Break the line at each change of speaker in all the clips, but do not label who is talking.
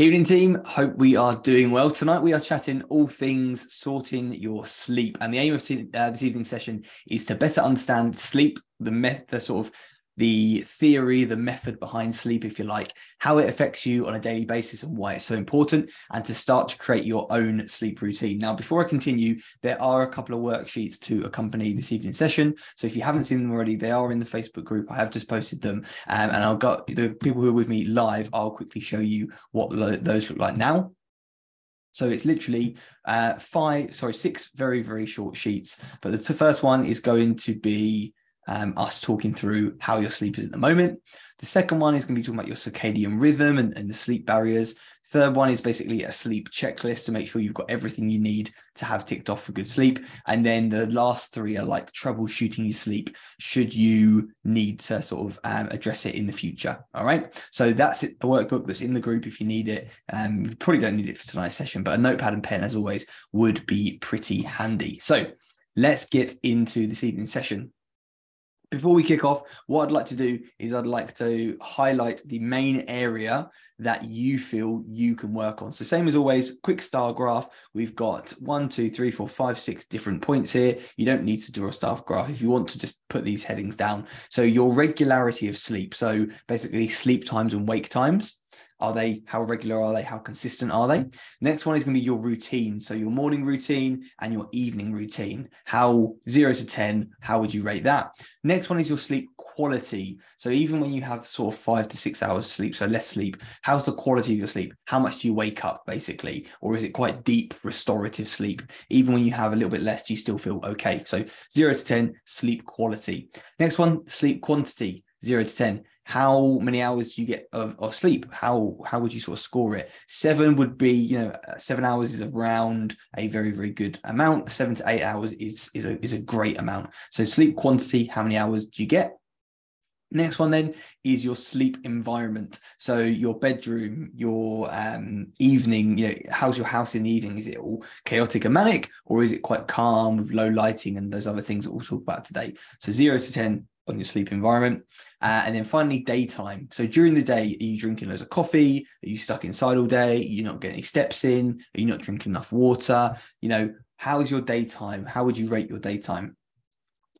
Evening team, hope we are doing well. Tonight we are chatting all things sorting your sleep. And the aim of t- uh, this evening session is to better understand sleep, the, me- the sort of the theory, the method behind sleep, if you like, how it affects you on a daily basis and why it's so important, and to start to create your own sleep routine. Now, before I continue, there are a couple of worksheets to accompany this evening session. So if you haven't seen them already, they are in the Facebook group. I have just posted them, um, and I'll got the people who are with me live. I'll quickly show you what lo- those look like now. So it's literally uh, five, sorry, six very, very short sheets. But the first one is going to be um, us talking through how your sleep is at the moment. The second one is going to be talking about your circadian rhythm and, and the sleep barriers. Third one is basically a sleep checklist to make sure you've got everything you need to have ticked off for good sleep. And then the last three are like troubleshooting your sleep should you need to sort of um, address it in the future. All right. So that's it, the workbook that's in the group if you need it. Um, you probably don't need it for tonight's session, but a notepad and pen, as always, would be pretty handy. So let's get into this evening's session. Before we kick off, what I'd like to do is I'd like to highlight the main area that you feel you can work on. So same as always, quick star graph. We've got one, two, three, four, five, six different points here. You don't need to draw a star graph if you want to just put these headings down. So your regularity of sleep. So basically sleep times and wake times. Are they how regular are they? How consistent are they? Next one is going to be your routine. So your morning routine and your evening routine. How zero to 10, how would you rate that? Next one is your sleep quality. So even when you have sort of five to six hours sleep, so less sleep, how's the quality of your sleep? How much do you wake up basically? Or is it quite deep restorative sleep? Even when you have a little bit less, do you still feel okay? So zero to 10, sleep quality. Next one, sleep quantity, zero to 10 how many hours do you get of, of sleep how how would you sort of score it seven would be you know uh, seven hours is around a very very good amount seven to eight hours is is a, is a great amount so sleep quantity how many hours do you get Next one then is your sleep environment. So your bedroom, your um, evening, you know, how's your house in the evening? Is it all chaotic and manic, or is it quite calm with low lighting and those other things that we'll talk about today? So zero to 10, on your sleep environment. Uh, and then finally, daytime. So during the day, are you drinking loads of coffee? Are you stuck inside all day? You're not getting any steps in? Are you not drinking enough water? You know, how is your daytime? How would you rate your daytime?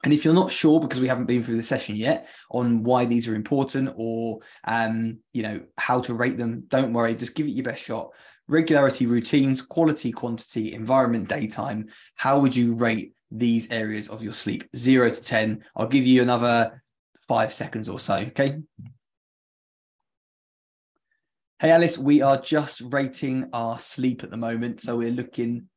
And if you're not sure, because we haven't been through the session yet on why these are important or um, you know how to rate them, don't worry. Just give it your best shot. Regularity, routines, quality, quantity, environment, daytime. How would you rate these areas of your sleep, zero to 10. I'll give you another five seconds or so. Okay. Hey, Alice, we are just rating our sleep at the moment. So we're looking.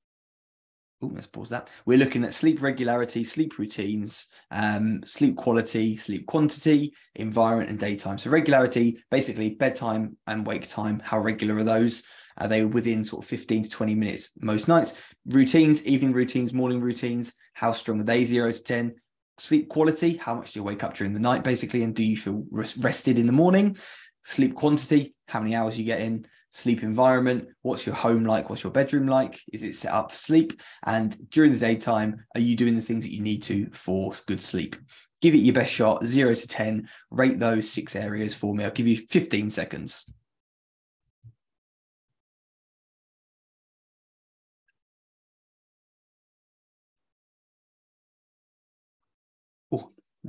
Oh, let's pause that. We're looking at sleep regularity, sleep routines, um, sleep quality, sleep quantity, environment, and daytime. So, regularity, basically bedtime and wake time. How regular are those? Are they within sort of 15 to 20 minutes most nights? Routines, evening routines, morning routines, how strong are they? Zero to 10. Sleep quality, how much do you wake up during the night, basically? And do you feel rested in the morning? Sleep quantity, how many hours you get in? Sleep environment, what's your home like? What's your bedroom like? Is it set up for sleep? And during the daytime, are you doing the things that you need to for good sleep? Give it your best shot, zero to 10. Rate those six areas for me. I'll give you 15 seconds.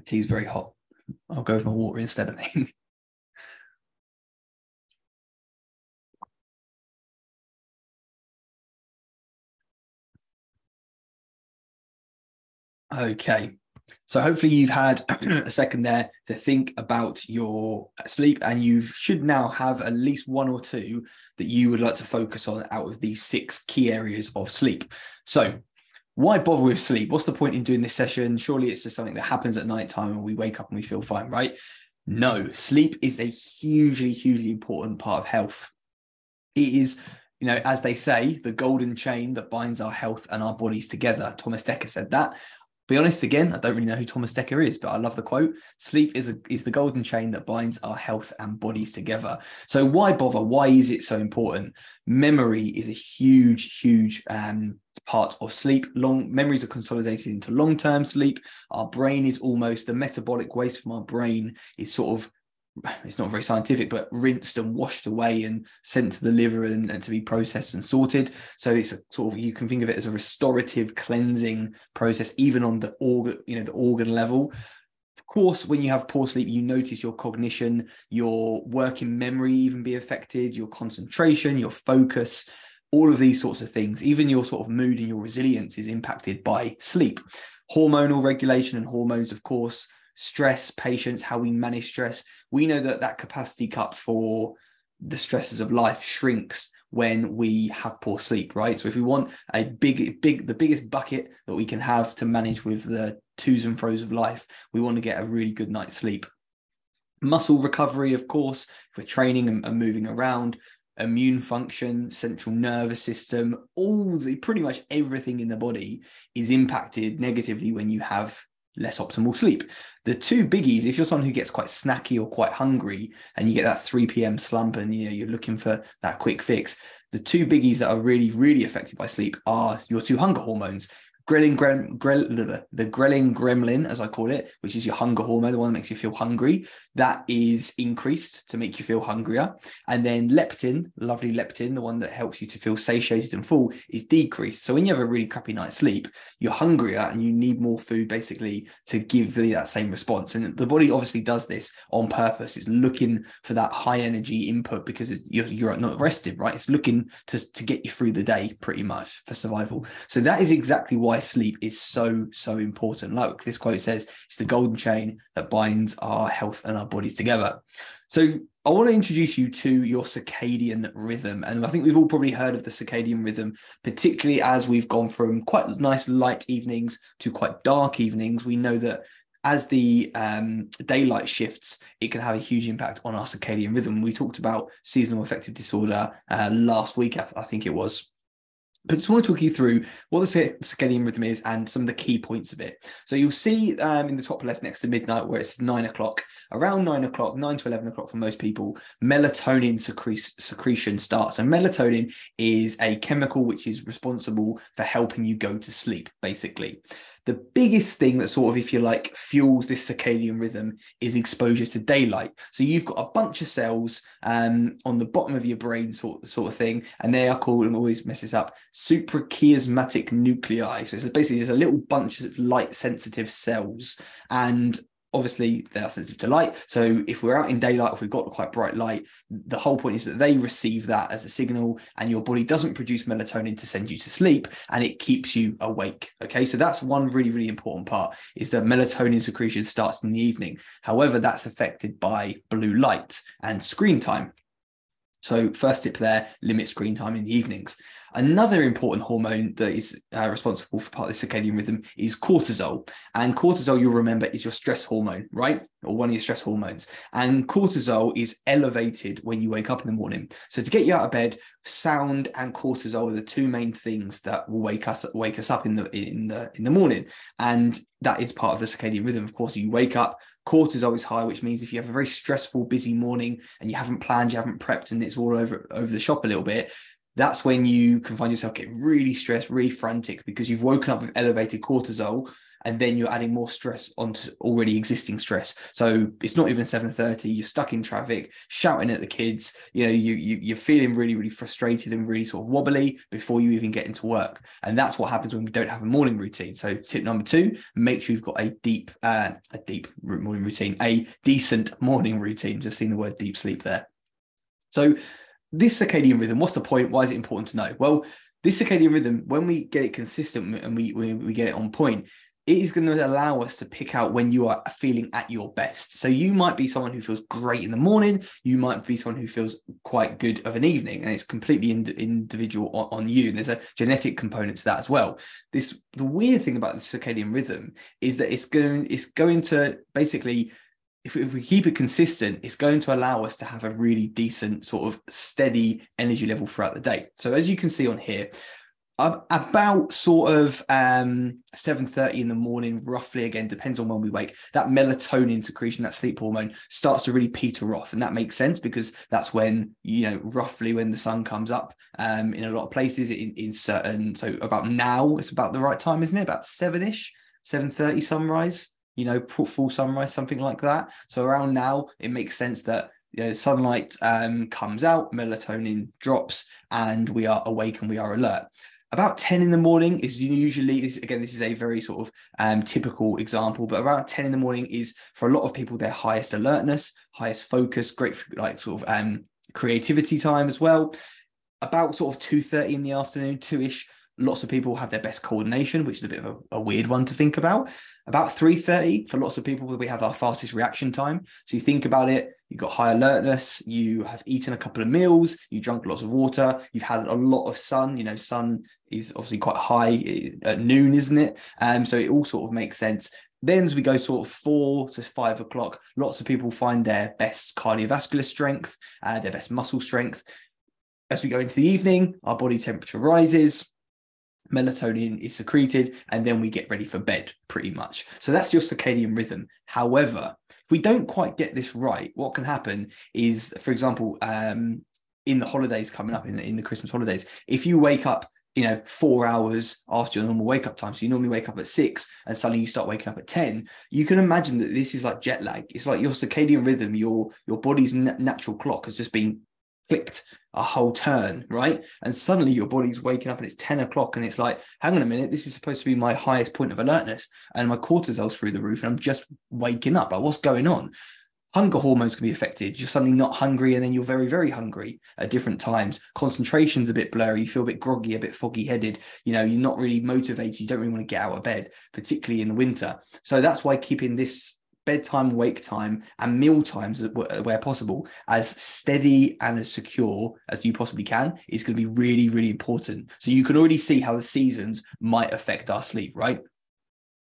My tea's very hot. I'll go for my water instead, I think. Okay. So hopefully you've had a second there to think about your sleep and you should now have at least one or two that you would like to focus on out of these six key areas of sleep. So why bother with sleep? What's the point in doing this session? Surely it's just something that happens at night time and we wake up and we feel fine, right? No, sleep is a hugely, hugely important part of health. It is, you know, as they say, the golden chain that binds our health and our bodies together. Thomas Dekker said that be honest again i don't really know who thomas Dekker is but i love the quote sleep is a, is the golden chain that binds our health and bodies together. So why bother? Why is it so important? Memory is a huge huge um, part of sleep. Long memories are consolidated into long-term sleep. Our brain is almost the metabolic waste from our brain is sort of it's not very scientific, but rinsed and washed away and sent to the liver and, and, to be processed and sorted. So it's a sort of you can think of it as a restorative cleansing process, even on the organ, you know, the organ level. Of course, when you have poor sleep, you notice your cognition, your working memory even be affected, your concentration, your focus, all of these sorts of things, even your sort of mood and your resilience is impacted by sleep. Hormonal regulation and hormones, of course, stress, patience, how we manage stress. We know that that capacity cup for the stresses of life shrinks when we have poor sleep, right? So if we want a big, big, the biggest bucket that we can have to manage with the twos and fro's of life, we want to get a really good night's sleep. Muscle recovery, of course, if we're training and, and moving around, immune function, central nervous system, all the pretty much everything in the body is impacted negatively when you have less optimal sleep. The two biggies, if you're someone who gets quite snacky or quite hungry and you get that 3 p.m. slump and you know you're looking for that quick fix, the two biggies that are really, really affected by sleep are your two hunger hormones, ghrelin, grem, grel, the ghrelin gremlin, as I call it, which is your hunger hormone, the one that makes you feel hungry, that is increased to make you feel hungrier. And then leptin, lovely leptin, the one that helps you to feel satiated and full, is decreased. So when you have a really crappy night's sleep, you're hungrier and you need more food basically to give you that same response. And the body obviously does this on purpose. It's looking for that high energy input because you're, you're not rested, right? It's looking to, to get you through the day pretty much for survival. So that is exactly why sleep is so, so important. Like this quote says, it's the golden chain that binds our health and our bodies together. So I want to introduce you to your circadian rhythm. And I think we've all probably heard of the circadian rhythm, particularly as we've gone from quite nice light evenings to quite dark evenings. We know that as the um, daylight shifts, it can have a huge impact on our circadian rhythm. We talked about seasonal affective disorder uh, last week, I, I think it was. I just want to talk you through what the circadian rhythm is and some of the key points of it. So you'll see um, in the top left next to midnight where it's nine o'clock, around nine o'clock, nine to 11 o'clock for most people, melatonin secre- secretion starts. And melatonin is a chemical which is responsible for helping you go to sleep, basically. The biggest thing that sort of, if you like, fuels this circadian rhythm is exposure to daylight. So you've got a bunch of cells um, on the bottom of your brain, sort, sort of thing, and they are called, and always mess this up, suprachiasmatic nuclei. So it's basically just a little bunch of light sensitive cells. And obviously they are sensitive to light. So if we're out in daylight, if we've got quite bright light, the whole point is that they receive that as a signal and your body doesn't produce melatonin to send you to sleep and it keeps you awake. Okay. So that's one really, really important part is that melatonin secretion starts in the evening. However, that's affected by blue light and screen time. So first tip there, limit screen time in the evenings. Another important hormone that is uh, responsible for part of the circadian rhythm is cortisol. And cortisol, you'll remember, is your stress hormone, right? Or one of your stress hormones. And cortisol is elevated when you wake up in the morning. So to get you out of bed, sound and cortisol are the two main things that will wake us wake us up in the in the in the morning. And that is part of the circadian rhythm. Of course, you wake up, cortisol is high, which means if you have a very stressful, busy morning and you haven't planned, you haven't prepped, and it's all over over the shop a little bit, that's when you can find yourself getting really stressed, really frantic because you've woken up with elevated cortisol and then you're adding more stress onto already existing stress. So it's not even 7:30, you're stuck in traffic, shouting at the kids, you know, you, you you're feeling really, really frustrated and really sort of wobbly before you even get into work. And that's what happens when we don't have a morning routine. So tip number two, make sure you've got a deep, uh, a deep morning routine, a decent morning routine. Just seeing the word deep sleep there. So this circadian rhythm, what's the point? Why is it important to know? Well, this circadian rhythm, when we get it consistent and we, we, we get it on point, it is going to allow us to pick out when you are feeling at your best. So you might be someone who feels great in the morning. You might be someone who feels quite good of an evening, and it's completely ind- individual on, on, you. And there's a genetic component to that as well. This the weird thing about the circadian rhythm is that it's going it's going to basically if, if we keep it consistent, it's going to allow us to have a really decent sort of steady energy level throughout the day. So as you can see on here, about sort of um 7:30 in the morning roughly again depends on when we wake that melatonin secretion that sleep hormone starts to really peter off and that makes sense because that's when you know roughly when the sun comes up um in a lot of places in, in certain so about now it's about the right time isn't it about 7ish 7:30 sunrise you know, full sunrise, something like that. So around now, it makes sense that you know, sunlight um, comes out, melatonin drops, and we are awake and we are alert. About 10 in the morning is usually, again, this is a very sort of um, typical example, but around 10 in the morning is for a lot of people their highest alertness, highest focus, great for like sort of um, creativity time as well. About sort of 2.30 in the afternoon, two-ish, lots of people have their best coordination, which is a bit of a, a weird one to think about. About 3.30 for lots of people, we have our fastest reaction time. So you think about it, you've got high alertness, you have eaten a couple of meals, you drunk lots of water, you've had a lot of sun, you know, sun is obviously quite high eh, at noon, isn't it? Um, so it all sort of makes sense. Then as we go sort of four to five o'clock, lots of people find their best cardiovascular strength, uh, their best muscle strength. As we go into the evening, our body temperature rises, melatonin is secreted, and then we get ready for bed pretty much. So that's your circadian rhythm. However, if we don't quite get this right, what can happen is, for example, um, in the holidays coming up in the, in the Christmas holidays, if you wake up you know, four hours after your normal wake up time. So you normally wake up at six and suddenly you start waking up at 10. You can imagine that this is like jet lag. It's like your circadian rhythm, your your body's natural clock has just been flicked a whole turn, right? And suddenly your body's waking up and it's 10 o'clock and it's like, hang on a minute, this is supposed to be my highest point of alertness and my cortisol's through the roof and I'm just waking up. Like, what's going on? Hunger hormones can be affected. You're suddenly not hungry and then you're very, very hungry at different times. Concentration's a bit blurry. You feel a bit groggy, a bit foggy headed. You know, you're not really motivated. You don't really want to get out of bed, particularly in the winter. So that's why keeping this bedtime, wake time, and meal times where possible as steady and as secure as you possibly can is going to be really, really important. So you can already see how the seasons might affect our sleep, right?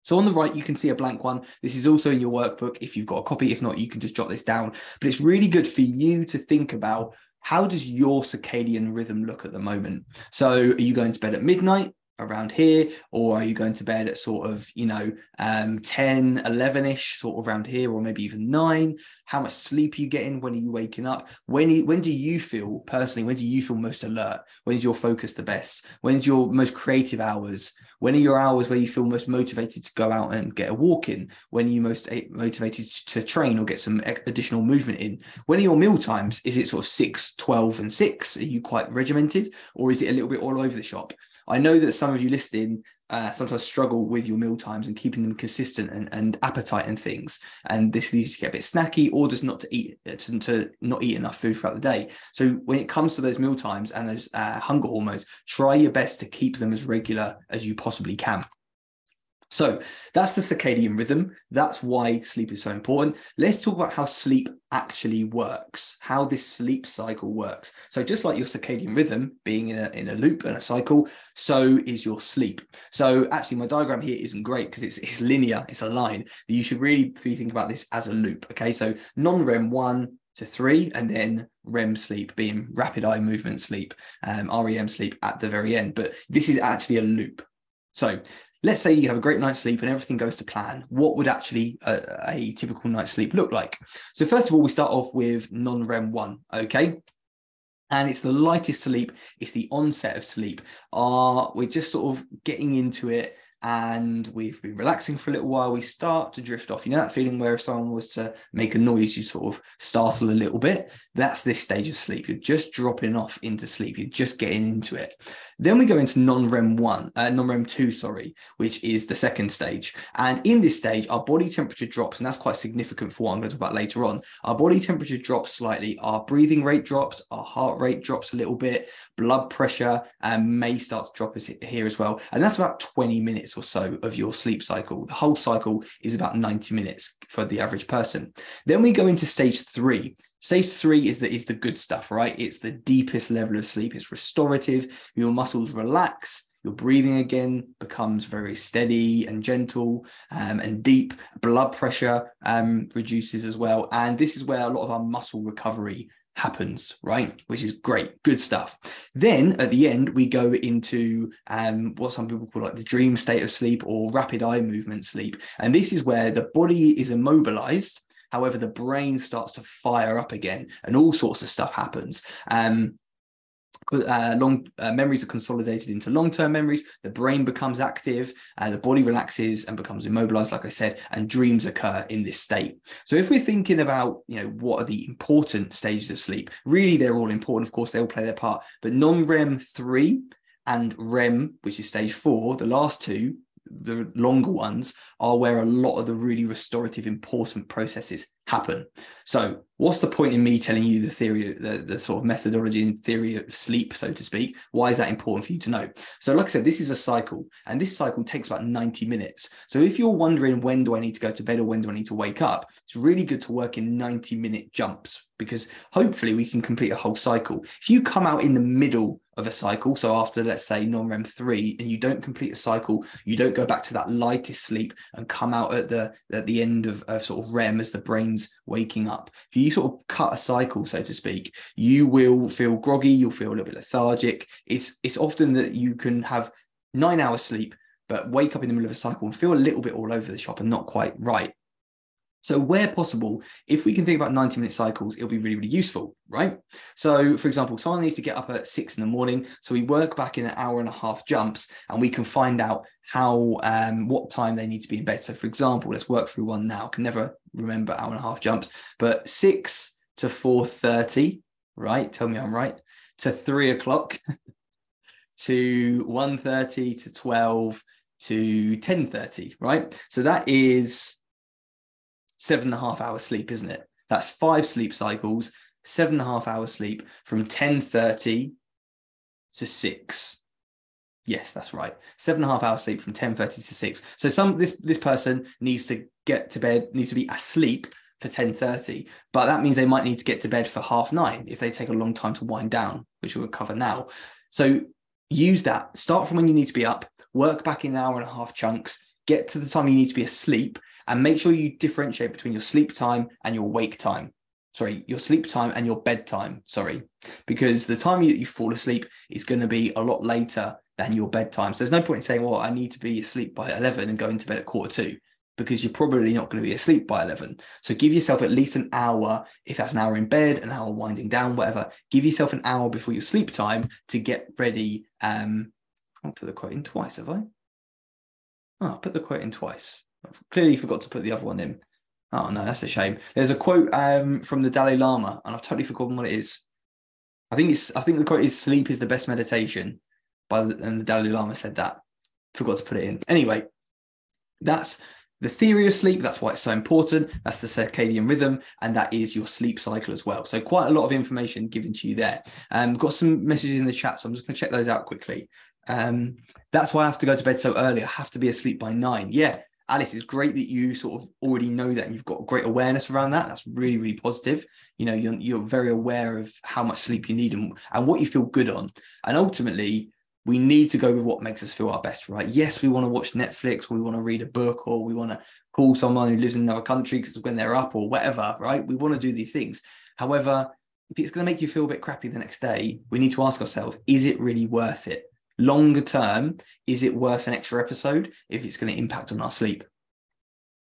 So on the right, you can see a blank one. This is also in your workbook if you've got a copy. If not, you can just jot this down. But it's really good for you to think about how does your circadian rhythm look at the moment? So are you going to bed at midnight? Around here or are you going to bed at sort of you know um 10 11ish sort of around here or maybe even 9 how much sleep are you getting? When are you waking up? When when do you feel personally when do you feel most alert? When is your focus the best? When is your most creative hours? When are your hours where you feel most motivated to go out and get a walk in? When are you most motivated to train or get some additional movement in? When are your meal times? Is it sort of 6 12 and 6 are you quite regimented or is it a little bit all over the shop I know that some of you listening uh, sometimes struggle with your meal times and keeping them consistent and, and appetite and things. And this leads you to get a bit snacky or just not to eat to, to, not eat enough food throughout the day. So when it comes to those meal times and those uh, hunger hormones, try your best to keep them as regular as you possibly can. So that's the circadian rhythm. That's why sleep is so important. Let's talk about how sleep actually works, how this sleep cycle works. So just like your circadian rhythm being in a, in a loop and a cycle, so is your sleep. So actually my diagram here isn't great because it's, it's linear, it's a line. You should really think about this as a loop. Okay, so non-REM one, to three, and then REM sleep being rapid eye movement sleep, um, REM sleep at the very end. But this is actually a loop. So let's say you have a great night's sleep and everything goes to plan. What would actually a, a, typical night's sleep look like? So first of all we start off with non-rem 1 okay? And it's the lightest sleep. It's the onset of sleep. Uh, we're just sort of getting into it and we've been relaxing for a little while, we start to drift off. You know that feeling where if someone was to make a noise, you sort of startle a little bit? That's this stage of sleep. You're just dropping off into sleep. You're just getting into it. Then we go into non-REM one, uh, non-REM two, sorry, which is the second stage. And in this stage, our body temperature drops, and that's quite significant for what I'm going to talk about later on. Our body temperature drops slightly, our breathing rate drops, our heart rate drops a little bit, blood pressure um, may start to drop here as well. And that's about 20 minutes or so of your sleep cycle. The whole cycle is about 90 minutes for the average person. Then we go into stage three. Stage three is the is the good stuff, right? It's the deepest level of sleep. It's restorative. Your muscles relax. Your breathing again becomes very steady and gentle um, and deep. Blood pressure um, reduces as well, and this is where a lot of our muscle recovery happens, right? Which is great, good stuff. Then at the end, we go into um, what some people call like the dream state of sleep or rapid eye movement sleep. And this is where the body is immobilized. However, the brain starts to fire up again and all sorts of stuff happens. Um, uh, long uh, memories are consolidated into long-term memories. The brain becomes active uh, the body relaxes and becomes immobilized like i said and dreams occur in this state. So if we're thinking about you know what are the important stages of sleep really they're all important. Of course they all play their part. But non-rem 3 and rem which is stage 4 the last two the longer ones are where a lot of the really restorative important processes happen. So what's the point in me telling you the theory the, the sort of methodology and theory of sleep so to speak? Why is that important for you to know? So like i said this is a cycle and this cycle takes about 90 minutes. So if you're wondering when do i need to go to bed or when do i need to wake up it's really good to work in 90 minute jumps because hopefully we can complete a whole cycle. If you come out in the middle of a cycle. So after let's say non-REM three, and you don't complete a cycle, you don't go back to that lightest sleep and come out at the at the end of, of sort of REM as the brain's waking up. If you sort of cut a cycle, so to speak, you will feel groggy, you'll feel a little bit lethargic. It's it's often that you can have nine hours sleep, but wake up in the middle of a cycle and feel a little bit all over the shop and not quite right. So, where possible, if we can think about 90 minute cycles, it'll be really, really useful, right? So, for example, someone needs to get up at six in the morning. So, we work back in an hour and a half jumps and we can find out how, um, what time they need to be in bed. So, for example, let's work through one now. I can never remember hour and a half jumps, but six to 4.30, right? Tell me I'm right. To three o'clock, to 1.30, to 12, to 10.30, right? So, that is seven and a half hours sleep, isn't it? That's five sleep cycles, seven and a half hours sleep from 10.30 to six. Yes, that's right. Seven and a half hours sleep from 10.30 to six. So some this this person needs to get to bed, needs to be asleep for 10.30, but that means they might need to get to bed for half nine if they take a long time to wind down, which we'll cover now. So use that. Start from when you need to be up, work back in an hour and a half chunks, get to the time you need to be asleep, and make sure you differentiate between your sleep time and your wake time. Sorry, your sleep time and your bedtime. Sorry, because the time you, you fall asleep is going to be a lot later than your bedtime. So there's no point in saying, well, I need to be asleep by 11 and go into bed at quarter to because you're probably not going to be asleep by 11. So give yourself at least an hour, if that's an hour in bed, an hour winding down, whatever, give yourself an hour before your sleep time to get ready. Um, I'll put the quote in twice, have I? Oh, I'll put the quote in twice. Clearly forgot to put the other one in. Oh no, that's a shame. There's a quote um, from the Dalai Lama, and I've totally forgotten what it is. I think it's I think the quote is sleep is the best meditation. By the, and the Dalai Lama said that. Forgot to put it in. Anyway, that's the theory of sleep. That's why it's so important. That's the circadian rhythm, and that is your sleep cycle as well. So quite a lot of information given to you there. Um, got some messages in the chat, so I'm just going to check those out quickly. Um, that's why I have to go to bed so early. I have to be asleep by nine. Yeah, Alice, it's great that you sort of already know that and you've got great awareness around that. That's really, really positive. You know, you're, you're very aware of how much sleep you need and, and what you feel good on. And ultimately, we need to go with what makes us feel our best, right? Yes, we want to watch Netflix, we want to read a book, or we want to call someone who lives in another country because when they're up or whatever, right? We want to do these things. However, if it's going to make you feel a bit crappy the next day, we need to ask ourselves, is it really worth it? Longer term, is it worth an extra episode if it's going to impact on our sleep?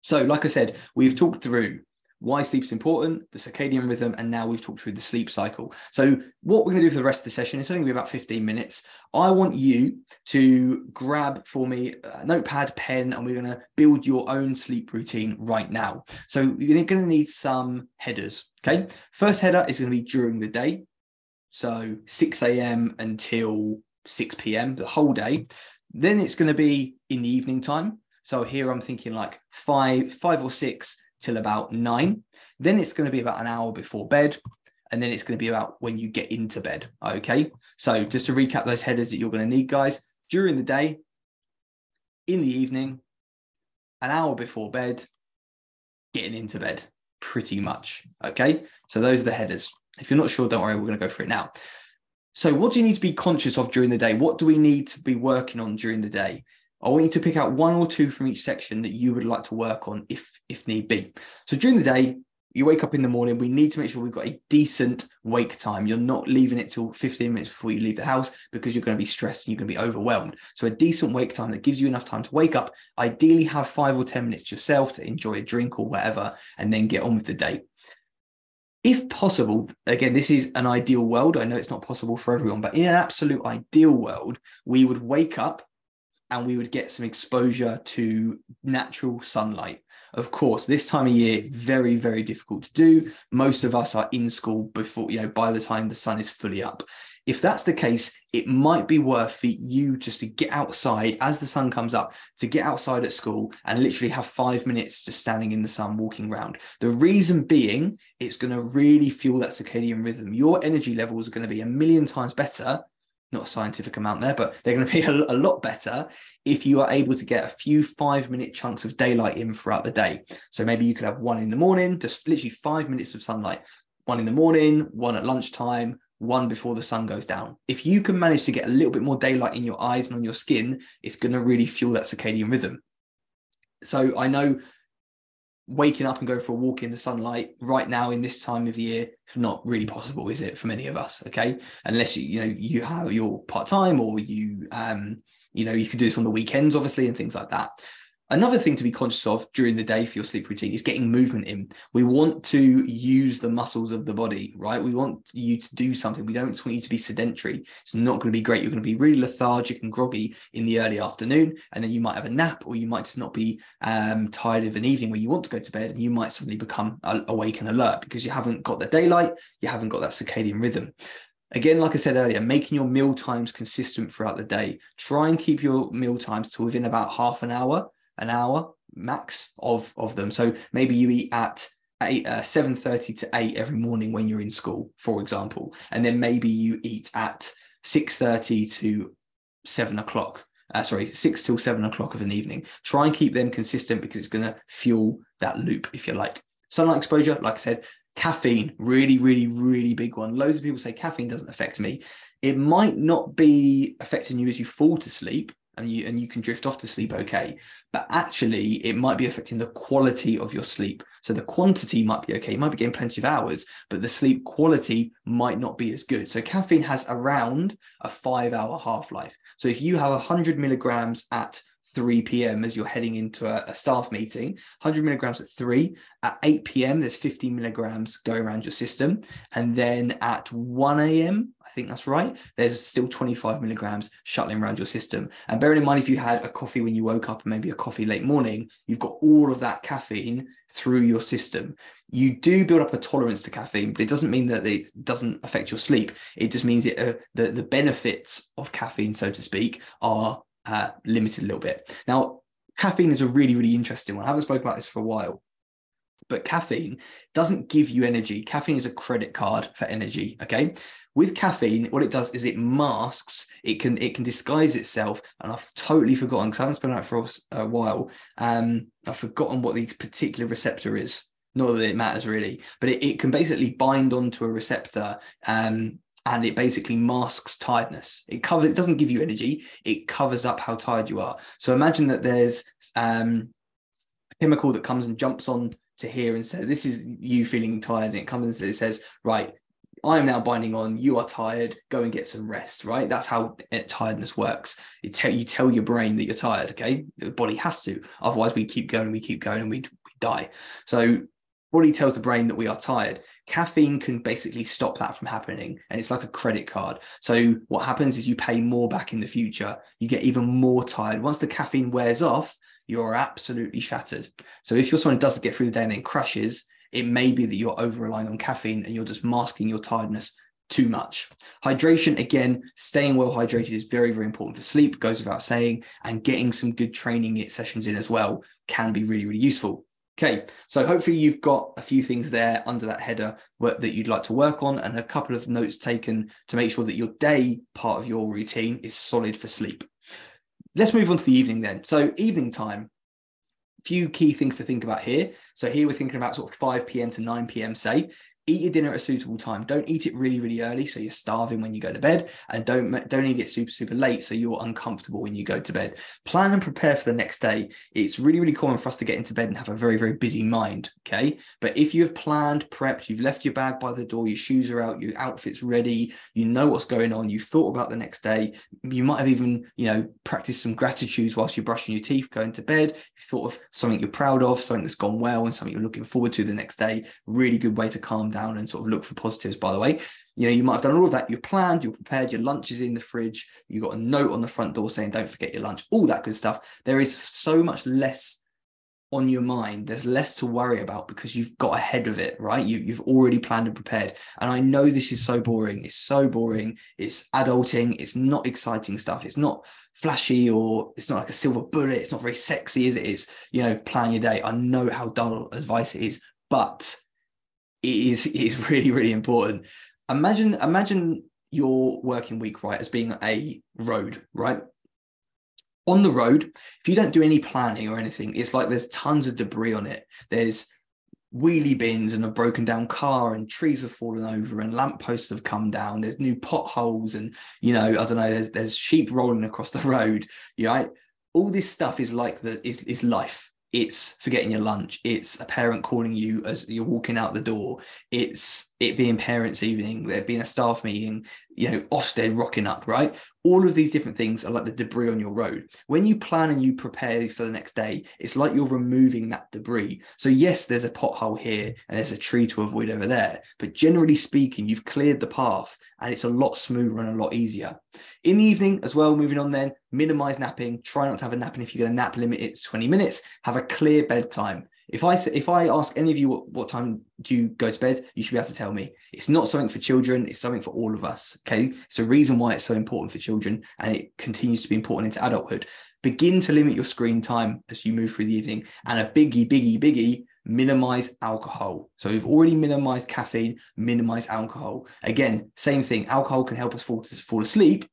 So, like I said, we've talked through why sleep is important, the circadian rhythm, and now we've talked through the sleep cycle. So, what we're going to do for the rest of the session is only going to be about 15 minutes. I want you to grab for me a notepad, pen, and we're going to build your own sleep routine right now. So, you're going to need some headers. Okay. First header is going to be during the day. So, 6 a.m. until 6 p.m. the whole day. Then it's going to be in the evening time. So here I'm thinking like five, five or six till about nine. Then it's going to be about an hour before bed. And then it's going to be about when you get into bed. Okay. So just to recap those headers that you're going to need, guys, during the day, in the evening, an hour before bed, getting into bed, pretty much. Okay. So those are the headers. If you're not sure, don't worry, we're going to go through it now. So, what do you need to be conscious of during the day? What do we need to be working on during the day? I want you to pick out one or two from each section that you would like to work on if if need be. So during the day, you wake up in the morning, we need to make sure we've got a decent wake time. You're not leaving it till 15 minutes before you leave the house because you're going to be stressed and you're going to be overwhelmed. So a decent wake time that gives you enough time to wake up, ideally have 5 or 10 minutes to yourself to enjoy a drink or whatever and then get on with the day. If possible, again, this is an ideal world. I know it's not possible for everyone, but in an absolute ideal world, we would wake up and we would get some exposure to natural sunlight. Of course, this time of year, very, very difficult to do. Most of us are in school before, you know, by the time the sun is fully up. If that's the case, it might be worth for you just to get outside as the sun comes up, to get outside at school and literally have five minutes just standing in the sun, walking around. The reason being, it's going to really fuel that circadian rhythm. Your energy levels are going to be a million times better not a scientific amount there, but they're going to be a, a, lot better if you are able to get a few five minute chunks of daylight in throughout the day. So maybe you could have one in the morning, just literally five minutes of sunlight, one in the morning, one at lunchtime, one before the sun goes down. If you can manage to get a little bit more daylight in your eyes and on your skin, it's going to really fuel that circadian rhythm. So I know waking up and going for a walk in the sunlight right now in this time of year is not really possible, is it, for many of us? Okay, unless you you know you have your part time or you um you know you can do this on the weekends, obviously, and things like that. Another thing to be conscious of during the day for your sleep routine is getting movement in. We want to use the muscles of the body, right? We want you to do something. We don't want you to be sedentary. It's not going to be great. You're going to be really lethargic and groggy in the early afternoon, and then you might have a nap, or you might just not be um, tired of an evening where you want to go to bed, and you might suddenly become awake and alert because you haven't got the daylight, you haven't got that circadian rhythm. Again, like I said earlier, making your meal times consistent throughout the day. Try and keep your meal times to within about half an hour an hour max of of them. So maybe you eat at eight, uh, 7.30 to 8 every morning when you're in school, for example. And then maybe you eat at 6.30 to 7 o'clock. Uh, sorry, 6 till 7 o'clock of an evening. Try and keep them consistent because it's going to fuel that loop, if you like. Sunlight exposure, like I said, caffeine, really, really, really big one. Loads of people say caffeine doesn't affect me. It might not be affecting you as you fall to sleep, and you and you can drift off to sleep okay. But actually it might be affecting the quality of your sleep. So the quantity might be okay. You might be getting plenty of hours but the sleep quality might not be as good. So caffeine has around a five hour half life so if you have 100 milligrams at 3 p.m. as you're heading into a, a, staff meeting, 100 milligrams at 3. At 8 p.m., there's 50 milligrams going around your system. And then at 1 a.m., I think that's right, there's still 25 milligrams shuttling around your system. And bearing in mind, if you had a coffee when you woke up and maybe a coffee late morning, you've got all of that caffeine through your system. You do build up a tolerance to caffeine, but it doesn't mean that it doesn't affect your sleep. It just means it, uh, the, the benefits of caffeine, so to speak, are uh, limited a little bit. Now, caffeine is a really, really interesting one. I haven't spoken about this for a while, but caffeine doesn't give you energy. Caffeine is a credit card for energy. Okay. With caffeine, what it does is it masks, it can it can disguise itself. And I've totally forgotten because I haven't spoken about it for a while. Um, I've forgotten what the particular receptor is. Not that it matters really, but it, it can basically bind onto a receptor um, and it basically masks tiredness. It covers. It doesn't give you energy. It covers up how tired you are. So imagine that there's um, a chemical that comes and jumps on to here and says, "This is you feeling tired," and it comes and it says, "Right, I am now binding on. You are tired. Go and get some rest." Right? That's how tiredness works. You tell you tell your brain that you're tired. Okay, the body has to. Otherwise, we keep going. We keep going, and we die. So body tells the brain that we are tired. Caffeine can basically stop that from happening. And it's like a credit card. So what happens is you pay more back in the future. You get even more tired. Once the caffeine wears off, you're absolutely shattered. So if you're someone who doesn't get through the day and then crashes, it may be that you're over relying on caffeine and you're just masking your tiredness too much. Hydration, again, staying well hydrated is very, very important for sleep, goes without saying, and getting some good training sessions in as well can be really, really useful. Okay, so hopefully you've got a few things there under that header that you'd like to work on and a couple of notes taken to make sure that your day part of your routine is solid for sleep. Let's move on to the evening then. So evening time, few key things to think about here. So here we're thinking about sort of 5 p.m. to 9 p.m. say, eat your dinner at a suitable time. Don't eat it really, really early so you're starving when you go to bed, and don't don't eat it super, super late so you're uncomfortable when you go to bed. Plan and prepare for the next day. It's really, really common for us to get into bed and have a very, very busy mind. Okay, but if you have planned, prepped, you've left your bag by the door, your shoes are out, your outfit's ready, you know what's going on, you've thought about the next day. You might have even, you know, practiced some gratitudes whilst you're brushing your teeth, going to bed. You thought of something you're proud of, something that's gone well, and something you're looking forward to the next day. Really good way to calm down down and sort of look for positives, by the way. You know, you might have done all of that. You're planned, you're prepared, your lunch is in the fridge, you got a note on the front door saying, don't forget your lunch, all that good stuff. There is so much less on your mind there's less to worry about because you've got ahead of it right you, you've already planned and prepared and i know this is so boring it's so boring it's adulting it's not exciting stuff it's not flashy or it's not like a silver bullet it's not very sexy is you know plan your day i know how dull advice it is but is is really really important imagine imagine your working week right as being a road right on the road, if you don't do any planning or anything, it's like there's tons of debris on it. There's wheelie bins and a broken down car and trees have fallen over and lampposts have come down. There's new potholes and you know, I don't know, there's there's sheep rolling across the road. You know, all this stuff is like the is is life it's forgetting your lunch. It's a parent calling you as you're walking out the door. It's it being parents evening there being a staff meeting you know ofsted rocking up right? All of these different things are like the debris on your road. When you plan and you prepare for the next day it's like you're removing that debris. So yes there's a pothole here and there's a tree to avoid over there but generally speaking you've cleared the path and it's a lot smoother and a lot easier. In the evening as well moving on then minimize napping try not to have a nap and if you're going to nap limit it to 20 minutes have a clear bedtime if I if I ask any of you what, what time do you go to bed, you should be able to tell me. It's not something for children, it's something for all of us. Okay. It's a reason why it's so important for children and it continues to be important into adulthood. Begin to limit your screen time as you move through the evening. And a biggie, biggie, biggie, minimize alcohol. So we've already minimized caffeine, minimize alcohol. Again, same thing. Alcohol can help us fall, fall asleep,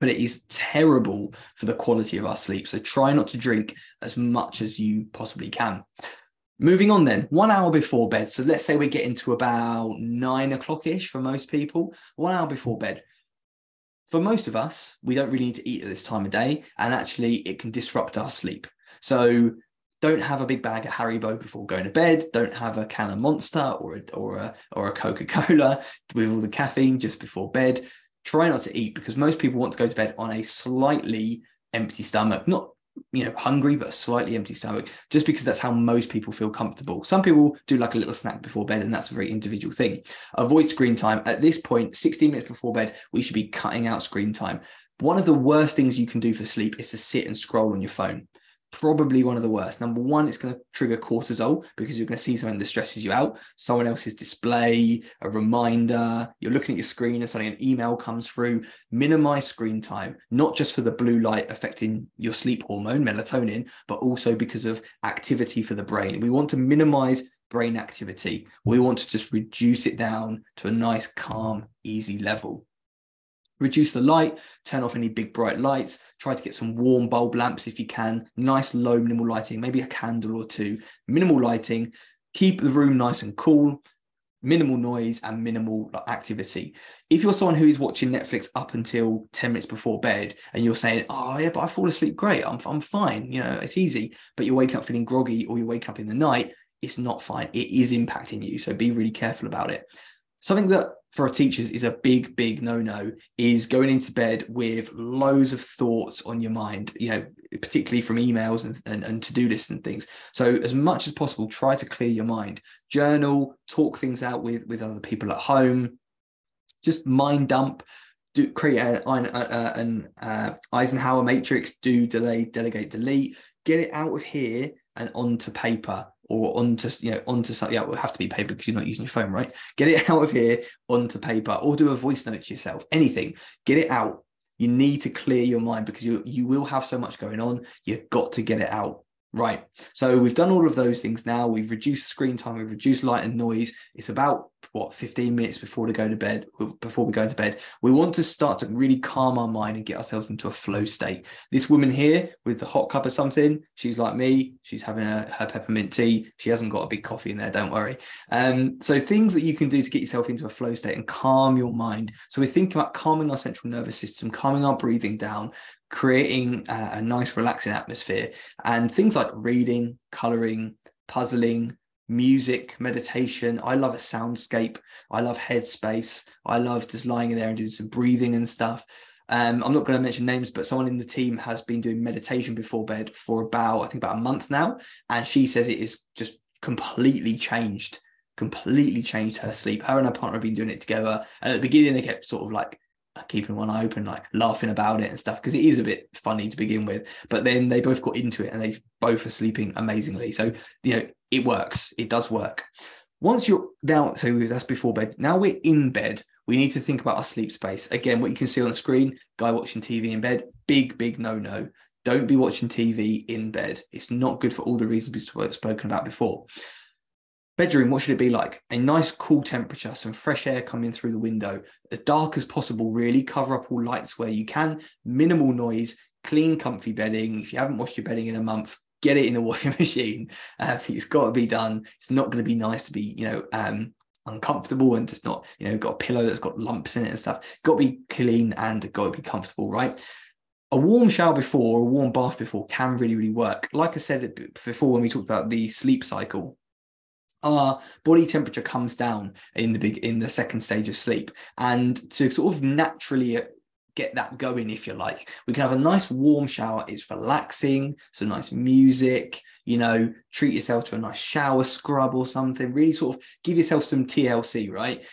but it is terrible for the quality of our sleep. So try not to drink as much as you possibly can. Moving on then, one hour before bed. So let's say we're getting to about nine o'clock ish for most people, one hour before bed. For most of us, we don't really need to eat at this time of day, and actually, it can disrupt our sleep. So don't have a big bag of Haribo before going to bed. Don't have a can of Monster or a, or a, or a Coca Cola with all the caffeine just before bed try not to eat because most people want to go to bed on a slightly empty stomach, not you know hungry but a slightly empty stomach just because that's how most people feel comfortable. Some people do like a little snack before bed and that's a very individual thing. Avoid screen time. At this point 16 minutes before bed we should be cutting out screen time. One of the worst things you can do for sleep is to sit and scroll on your phone probably one of the worst. Number one, it's going to trigger cortisol because you're going to see something that stresses you out. Someone else's display, a reminder, you're looking at your screen and suddenly an email comes through. Minimize screen time, not just for the blue light affecting your sleep hormone, melatonin, but also because of activity for the brain. We want to minimize brain activity. We want to just reduce it down to a nice, calm, easy level reduce the light, turn off any big bright lights, try to get some warm bulb lamps if you can, nice low minimal lighting, maybe a candle or two, minimal lighting, keep the room nice and cool, minimal noise and minimal activity. If you're someone who is watching Netflix up until 10 minutes before bed and you're saying, oh yeah, but I fall asleep great, I'm, I'm fine, you know, it's easy, but you're waking up feeling groggy or you're waking up in the night, it's not fine. It is impacting you. So be really careful about it. Something that for our teachers is a big, big no-no is going into bed with loads of thoughts on your mind, you know, particularly from emails and, and, and to-do lists and things. So as much as possible, try to clear your mind. Journal, talk things out with, with other people at home, just mind dump, do create an, an uh, Eisenhower matrix, do, delay, delegate, delete, get it out of here and onto paper or onto you know onto something. Yeah, it will have to be paper because you're not using your phone, right? Get it out of here onto paper, or do a voice note to yourself. Anything, get it out. You need to clear your mind because you you will have so much going on. You've got to get it out. Right. So we've done all of those things now. We've reduced screen time, we've reduced light and noise. It's about what 15 minutes before to go to bed before we go to bed we want to start to really calm our mind and get ourselves into a flow state. This woman here with the hot cup of something she's like me she's having a, her peppermint tea she hasn't got a big coffee in there don't worry. Um, so things that you can do to get yourself into a flow state and calm your mind. So we're thinking about calming our central nervous system calming our breathing down creating a, a nice relaxing atmosphere. And things like reading coloring puzzling music, meditation. I love a soundscape. I love headspace. I love just lying in there and doing some breathing and stuff. Um, I'm not going to mention names, but someone in the team has been doing meditation before bed for about, I think, about a month now. And she says it is just completely changed completely changed her sleep. Her and her partner have been doing it together. And at the beginning, they kept sort of like keeping one eye open, like laughing about it and stuff, because it is a bit funny to begin with. But then they both got into it and they both are sleeping amazingly. So, you know, it works. It does work. Once you're now, so that's before bed. Now we're in bed. We need to think about our sleep space. Again, what you can see on the screen, guy watching TV in bed, big, big no no. Don't be watching TV in bed. It's not good for all the reasons we've spoken about before. Bedroom, what should it be like? A nice cool temperature, some fresh air coming through the window, as dark as possible, really. Cover up all lights where you can, minimal noise, clean, comfy bedding. If you haven't washed your bedding in a month, get it in the washing machine. Uh, it's got to be done. It's not going to be nice to be, you know, um, uncomfortable and just not, you know, got a pillow that's got lumps in it and stuff. Got to be clean and got to be comfortable, right? A warm shower before, a warm bath before can really, really work. Like I said before when we talked about the sleep cycle, our body temperature comes down in the big in the second stage of sleep and to sort of naturally get that going if you like. We can have a nice warm shower. It's relaxing. Some nice music you know treat yourself to a nice shower scrub or something. Really sort of give yourself some tlc right?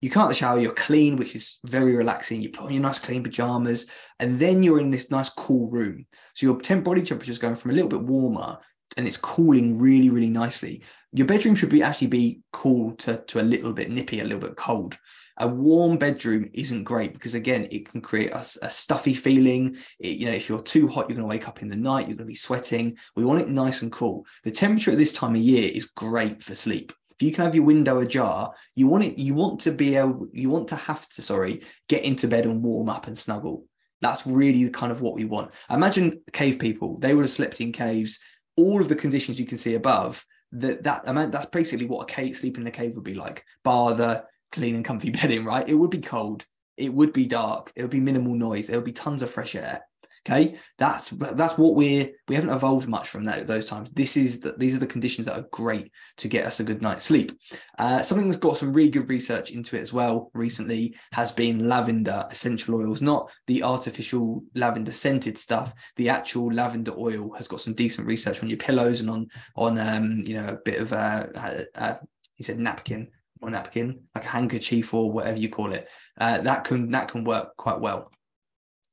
You the shower you're clean which is very relaxing. You put on your nice clean pajamas and then you're in this nice cool room. So your temp body temperature is going from a little bit warmer and it's cooling really, really nicely. Your bedroom should be actually be cool to, to a little bit nippy, a little bit cold. A warm bedroom isn't great because again, it can create a, a stuffy feeling. It, you know, if you're too hot, you're going to wake up in the night. You're going to be sweating. We want it nice and cool. The temperature at this time of year is great for sleep. If you can have your window ajar, you want it. You want to be able. You want to have to. Sorry, get into bed and warm up and snuggle. That's really kind of what we want. Imagine cave people. They would have slept in caves all of the conditions you can see above, that that I mean, that's basically what a cave sleep in a cave would be like, bar the clean and comfy bedding, right? It would be cold, it would be dark, it would be minimal noise, there would be tons of fresh air. Okay, that's that's what we're we haven't evolved much from that, those times. This is the, these are the conditions that are great to get us a good night's sleep. Uh, something that's got some really good research into it as well recently has been lavender essential oils, not the artificial lavender scented stuff. The actual lavender oil has got some decent research on your pillows and on on um, you know a bit of a, a, a he said napkin or napkin like a handkerchief or whatever you call it. Uh, that can that can work quite well.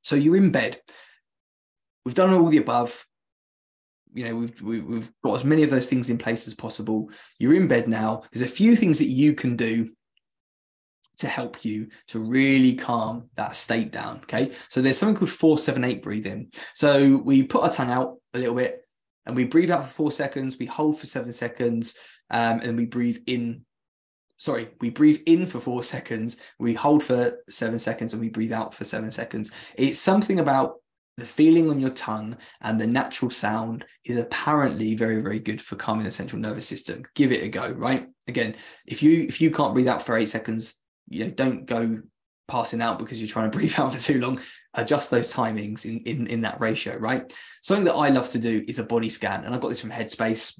So you're in bed. We've done all the above. You know we've we've got as many of those things in place as possible. You're in bed now. There's a few things that you can do to help you to really calm that state down okay? So there's something called 478 breathing. So we put our tongue out a little bit and we breathe out for four seconds we hold for seven seconds um, and we breathe in sorry we breathe in for four seconds we hold for seven seconds and we breathe out for seven seconds. It's something about the feeling on your tongue and the natural sound is apparently very very good for calming the central nervous system. Give it a go right? Again if you if you can't breathe out for eight seconds you know don't go passing out because you're trying to breathe out for too long. Adjust those timings in in, in that ratio right? Something that i love to do is a body scan and i got this from headspace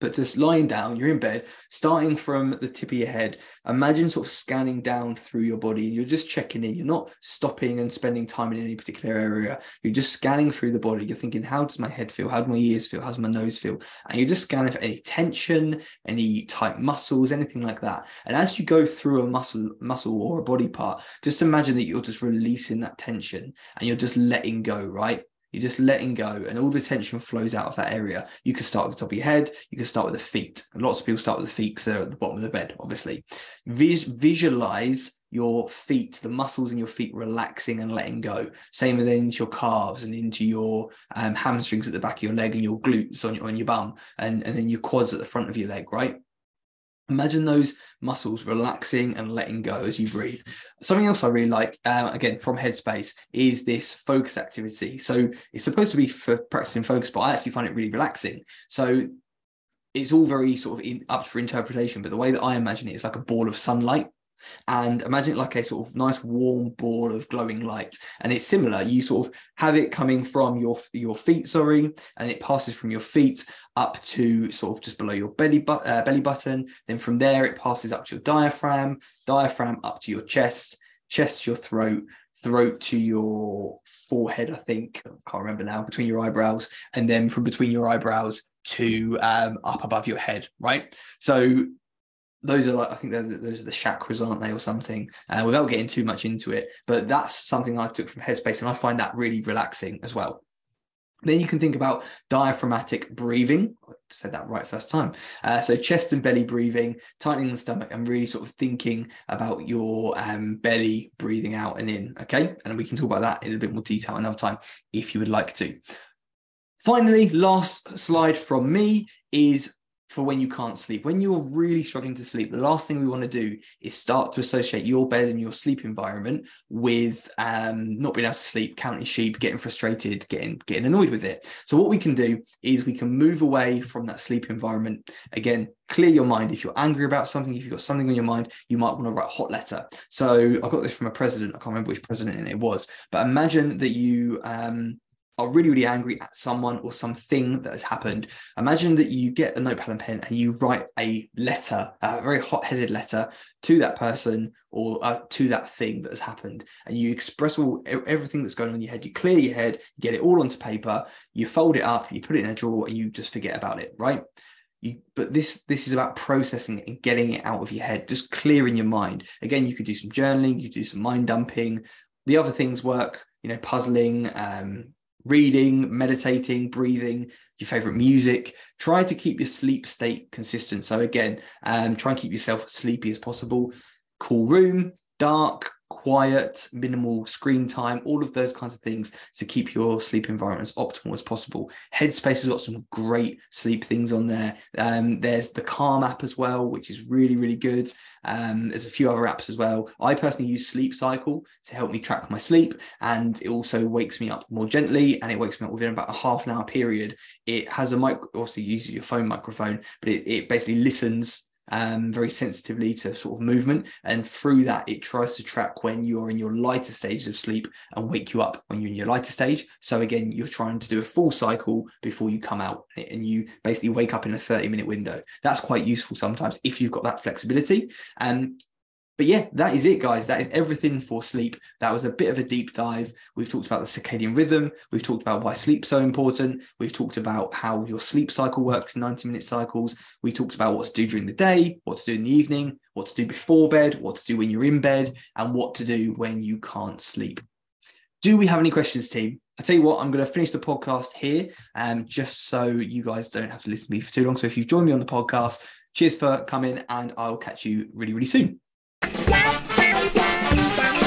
but just lying down, you're in bed, starting from the tip of your head. Imagine sort of scanning down through your body. You're just checking in. You're not stopping and spending time in any particular area. You're just scanning through the body. You're thinking, how does my head feel? How do my ears feel? How does my nose feel? And you're just scanning for any tension, any tight muscles, anything like that. And as you go through a muscle, muscle or a body part, just imagine that you're just releasing that tension and you're just letting go, right? You're just letting go, and all the tension flows out of that area. You can start at the top of your head. You can start with the feet. lots of people start with the feet because they're at the bottom of the bed, obviously. Vis- visualize your feet, the muscles in your feet relaxing and letting go. Same with into your calves and into your um, hamstrings at the back of your leg and your glutes on your, on your bum, and, and then your quads at the front of your leg, right? Imagine those muscles relaxing and letting go as you breathe. Something else I really like, uh, again from Headspace, is this focus activity. So it's supposed to be for practicing focus, but I actually find it really relaxing. So it's all very sort of in, up for interpretation, but the way that I imagine it is like a ball of sunlight and imagine it like a sort of nice warm ball of glowing light. And it's similar. You sort of have it coming from your your feet sorry and it passes from your feet up to sort of just below your belly but uh, belly button. Then from there it passes up to your diaphragm diaphragm up to your chest chest to your throat throat to your forehead i think. I can't remember now. Between your eyebrows. And then from between your eyebrows to um, up above your head right? So those are like I think those, those are the chakras, aren't they, or something? Uh, without getting too much into it, but that's something I took from Headspace, and I find that really relaxing as well. Then you can think about diaphragmatic breathing. I said that right first time. Uh, so chest and belly breathing, tightening the stomach, and really sort of thinking about your um, belly breathing out and in. Okay, and we can talk about that in a bit more detail another time if you would like to. Finally, last slide from me is for when you can't sleep. When you're really struggling to sleep, the last thing we want to do is start to associate your bed and your sleep environment with um, not being able to sleep, counting sheep, getting frustrated, getting getting annoyed with it. So what we can do is we can move away from that sleep environment. Again, clear your mind. If you're angry about something, if you've got something on your mind, you might want to write a hot letter. So I got this from a president. I can't remember which president it was, but imagine that you um, are really, really angry at someone or something that has happened, imagine that you get a notepad and pen and you write a letter, a very hot headed letter to that person or uh, to that thing that has happened. And you express all everything that's going on in your head. You clear your head, get it all onto paper, you fold it up, you put it in a drawer, and you just forget about it, right? You, but this this is about processing and getting it out of your head, just clearing your mind. Again, you could do some journaling, you could do some mind dumping. The other things work, you know, puzzling, um, reading, meditating, breathing, your favorite music. Try to keep your sleep state consistent. So again, um, try and keep yourself sleepy as possible. Cool room, dark, quiet, minimal screen time, all of those kinds of things to keep your sleep environment as optimal as possible. Headspace has got some great sleep things on there. Um, there's the Calm app as well, which is really, really good. Um, there's a few other apps as well. I personally use Sleep Cycle to help me track my sleep, and it also wakes me up more gently and it wakes me up within about a half an hour period. It has a mic, obviously uses your phone microphone, but it, it basically listens um, very sensitively to sort of movement. And through that, it tries to track when you're in your lighter stages of sleep and wake you up when you're in your lighter stage. So again, you're trying to do a full cycle before you come out and you basically wake up in a 30 minute window. That's quite useful sometimes if you've got that flexibility. And but yeah, that is it, guys. That is everything for sleep. That was a bit of a deep dive. We've talked about the circadian rhythm. We've talked about why sleep's so important. We've talked about how your sleep cycle works in 90 minute cycles. We talked about what to do during the day, what to do in the evening, what to do before bed, what to do when you're in bed, and what to do when you can't sleep. Do we have any questions, team? I tell you what, I'm going to finish the podcast here, um, just so you guys don't have to listen to me for too long. So if you've joined me on the podcast, cheers for coming, and I'll catch you really, really soon. Yeah, yeah, yeah,